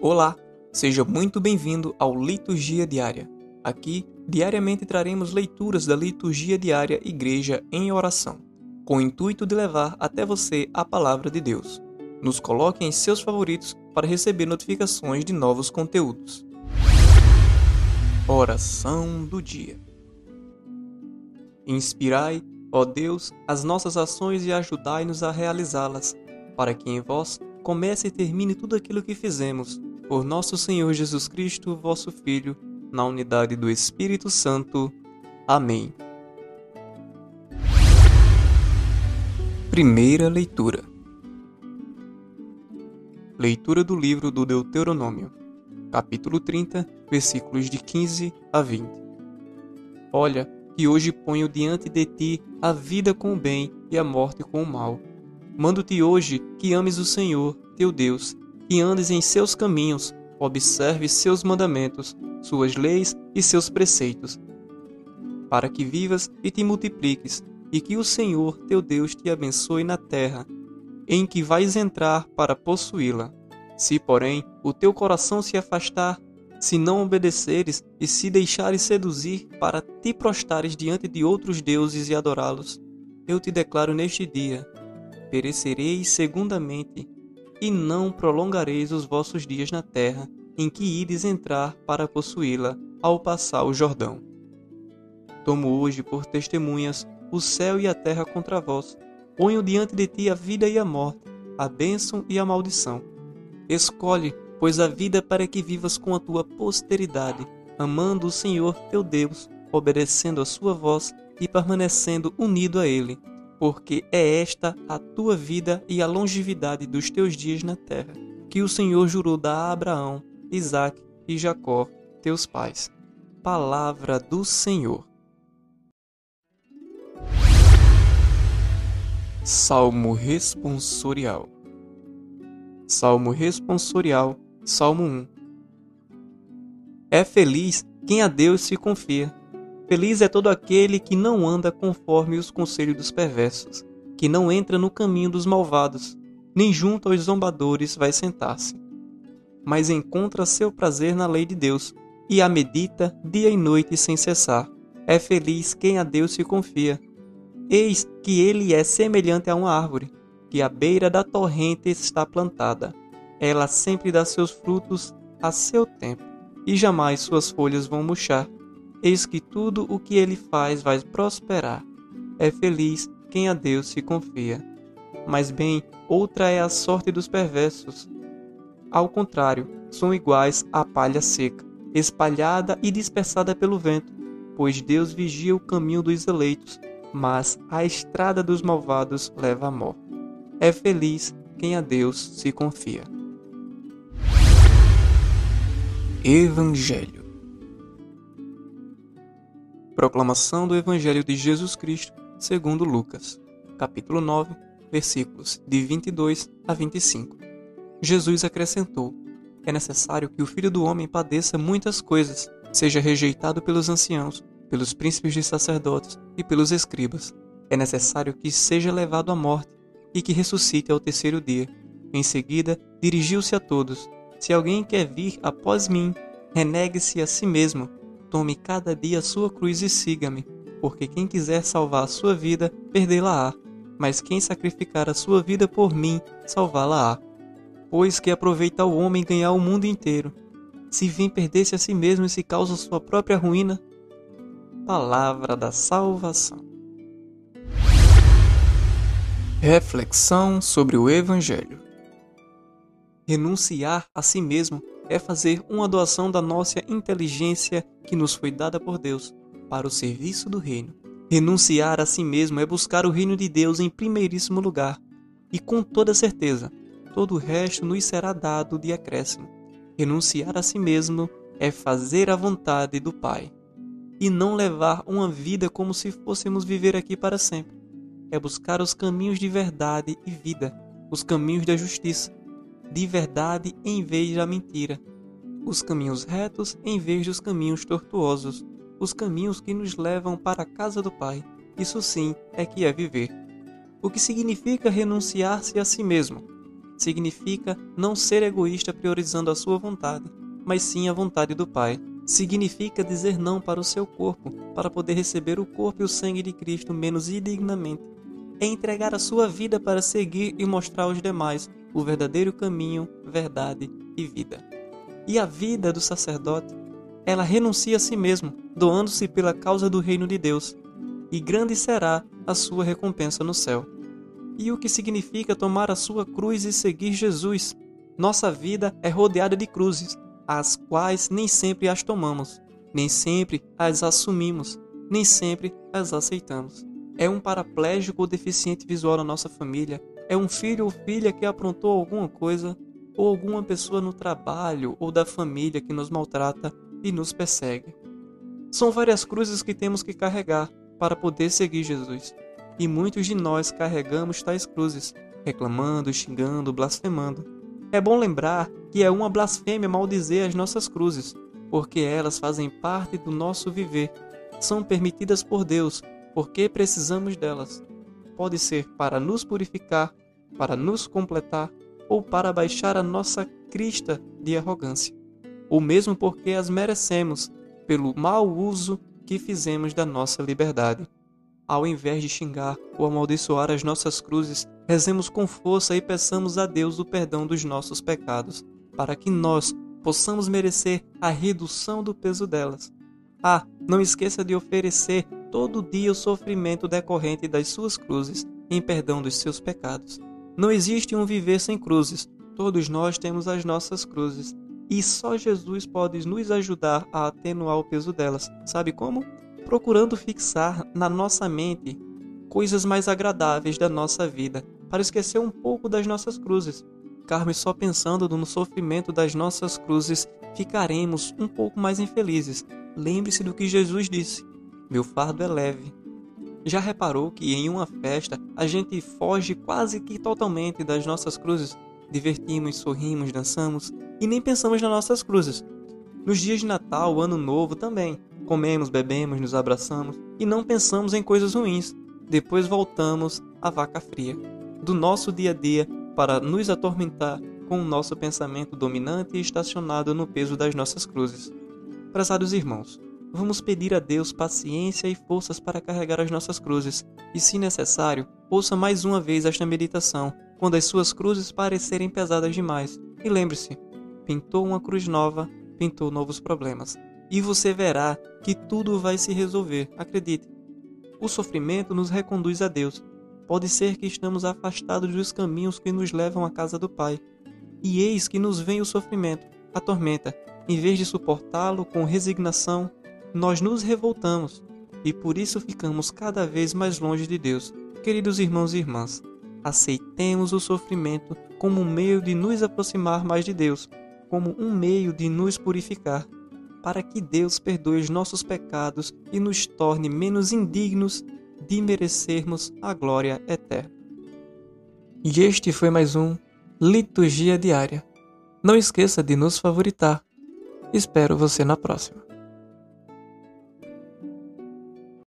Olá, seja muito bem-vindo ao Liturgia Diária. Aqui, diariamente traremos leituras da Liturgia Diária Igreja em Oração, com o intuito de levar até você a palavra de Deus. Nos coloque em seus favoritos para receber notificações de novos conteúdos. Oração do Dia Inspirai, ó Deus, as nossas ações e ajudai-nos a realizá-las, para que em vós comece e termine tudo aquilo que fizemos por nosso Senhor Jesus Cristo, vosso Filho, na unidade do Espírito Santo. Amém. Primeira leitura. Leitura do livro do Deuteronômio, capítulo 30, versículos de 15 a 20. Olha, que hoje ponho diante de ti a vida com o bem e a morte com o mal. Mando-te hoje que ames o Senhor, teu Deus, e andes em seus caminhos, observe seus mandamentos, suas leis e seus preceitos, para que vivas e te multipliques, e que o Senhor teu Deus te abençoe na terra, em que vais entrar para possuí-la. Se, porém, o teu coração se afastar, se não obedeceres e se deixares seduzir para te prostares diante de outros deuses e adorá-los, eu te declaro neste dia: perecereis segundamente e não prolongareis os vossos dias na terra em que ides entrar para possuí-la ao passar o Jordão. Tomo hoje por testemunhas o céu e a terra contra vós. Ponho diante de ti a vida e a morte, a bênção e a maldição. Escolhe, pois, a vida para que vivas com a tua posteridade, amando o Senhor teu Deus, obedecendo a sua voz e permanecendo unido a Ele porque é esta a tua vida e a longevidade dos teus dias na terra, que o Senhor jurou dar a Abraão, Isaque e Jacó, teus pais. Palavra do Senhor. Salmo responsorial. Salmo responsorial, Salmo 1. É feliz quem a Deus se confia Feliz é todo aquele que não anda conforme os conselhos dos perversos, que não entra no caminho dos malvados, nem junto aos zombadores vai sentar-se. Mas encontra seu prazer na lei de Deus, e a medita dia e noite sem cessar. É feliz quem a Deus se confia. Eis que ele é semelhante a uma árvore, que à beira da torrente está plantada. Ela sempre dá seus frutos a seu tempo, e jamais suas folhas vão murchar eis que tudo o que ele faz vai prosperar. É feliz quem a Deus se confia. Mas bem, outra é a sorte dos perversos. Ao contrário, são iguais à palha seca, espalhada e dispersada pelo vento, pois Deus vigia o caminho dos eleitos, mas a estrada dos malvados leva à morte. É feliz quem a Deus se confia. Evangelho Proclamação do Evangelho de Jesus Cristo, segundo Lucas, capítulo 9, versículos de 22 a 25. Jesus acrescentou: É necessário que o Filho do homem padeça muitas coisas, seja rejeitado pelos anciãos, pelos príncipes de sacerdotes e pelos escribas. É necessário que seja levado à morte e que ressuscite ao terceiro dia. Em seguida, dirigiu-se a todos: Se alguém quer vir após mim, renegue-se a si mesmo tome cada dia a sua cruz e siga-me, porque quem quiser salvar a sua vida, perdê-la-á, mas quem sacrificar a sua vida por mim, salvá-la-á. Pois que aproveita o homem ganhar o mundo inteiro, se vem perder-se a si mesmo e se causa sua própria ruína? Palavra da salvação. Reflexão sobre o Evangelho. Renunciar a si mesmo é fazer uma doação da nossa inteligência que nos foi dada por Deus para o serviço do reino. Renunciar a si mesmo é buscar o reino de Deus em primeiríssimo lugar, e com toda certeza, todo o resto nos será dado de acréscimo. Renunciar a si mesmo é fazer a vontade do Pai, e não levar uma vida como se fôssemos viver aqui para sempre. É buscar os caminhos de verdade e vida, os caminhos da justiça, de verdade em vez da mentira, os caminhos retos em vez dos caminhos tortuosos, os caminhos que nos levam para a casa do Pai. Isso sim é que é viver. O que significa renunciar-se a si mesmo? significa não ser egoísta priorizando a sua vontade, mas sim a vontade do Pai. Significa dizer não para o seu corpo, para poder receber o corpo e o sangue de Cristo menos indignamente. É entregar a sua vida para seguir e mostrar aos demais o verdadeiro caminho, verdade e vida. E a vida do sacerdote, ela renuncia a si mesmo, doando-se pela causa do reino de Deus, e grande será a sua recompensa no céu e o que significa tomar a sua cruz e seguir Jesus. Nossa vida é rodeada de cruzes, as quais nem sempre as tomamos, nem sempre as assumimos, nem sempre as aceitamos. É um paraplégico ou deficiente visual na nossa família, é um filho ou filha que aprontou alguma coisa, ou alguma pessoa no trabalho ou da família que nos maltrata e nos persegue. São várias cruzes que temos que carregar para poder seguir Jesus e muitos de nós carregamos tais cruzes, reclamando, xingando, blasfemando. É bom lembrar que é uma blasfêmia maldizer as nossas cruzes, porque elas fazem parte do nosso viver. São permitidas por Deus, porque precisamos delas. Pode ser para nos purificar, para nos completar ou para baixar a nossa crista de arrogância, ou mesmo porque as merecemos pelo mau uso que fizemos da nossa liberdade. Ao invés de xingar ou amaldiçoar as nossas cruzes, rezemos com força e peçamos a Deus o perdão dos nossos pecados, para que nós possamos merecer a redução do peso delas. Ah, não esqueça de oferecer todo dia o sofrimento decorrente das suas cruzes em perdão dos seus pecados. Não existe um viver sem cruzes. Todos nós temos as nossas cruzes. E só Jesus pode nos ajudar a atenuar o peso delas. Sabe como? procurando fixar na nossa mente coisas mais agradáveis da nossa vida, para esquecer um pouco das nossas cruzes. Carme só pensando no sofrimento das nossas cruzes, ficaremos um pouco mais infelizes. Lembre-se do que Jesus disse: Meu fardo é leve. Já reparou que em uma festa a gente foge quase que totalmente das nossas cruzes? Divertimos, sorrimos, dançamos e nem pensamos nas nossas cruzes. Nos dias de Natal, Ano Novo também. Comemos, bebemos, nos abraçamos e não pensamos em coisas ruins. Depois voltamos à vaca fria do nosso dia a dia para nos atormentar com o nosso pensamento dominante e estacionado no peso das nossas cruzes. Prezados irmãos, vamos pedir a Deus paciência e forças para carregar as nossas cruzes, e, se necessário, ouça mais uma vez esta meditação quando as suas cruzes parecerem pesadas demais. E lembre-se: pintou uma cruz nova, pintou novos problemas e você verá que tudo vai se resolver, acredite. O sofrimento nos reconduz a Deus. Pode ser que estamos afastados dos caminhos que nos levam à casa do Pai. E eis que nos vem o sofrimento, a tormenta. Em vez de suportá-lo com resignação, nós nos revoltamos e por isso ficamos cada vez mais longe de Deus. Queridos irmãos e irmãs, aceitemos o sofrimento como um meio de nos aproximar mais de Deus, como um meio de nos purificar para que Deus perdoe os nossos pecados e nos torne menos indignos de merecermos a glória eterna. E este foi mais um Liturgia Diária. Não esqueça de nos favoritar. Espero você na próxima.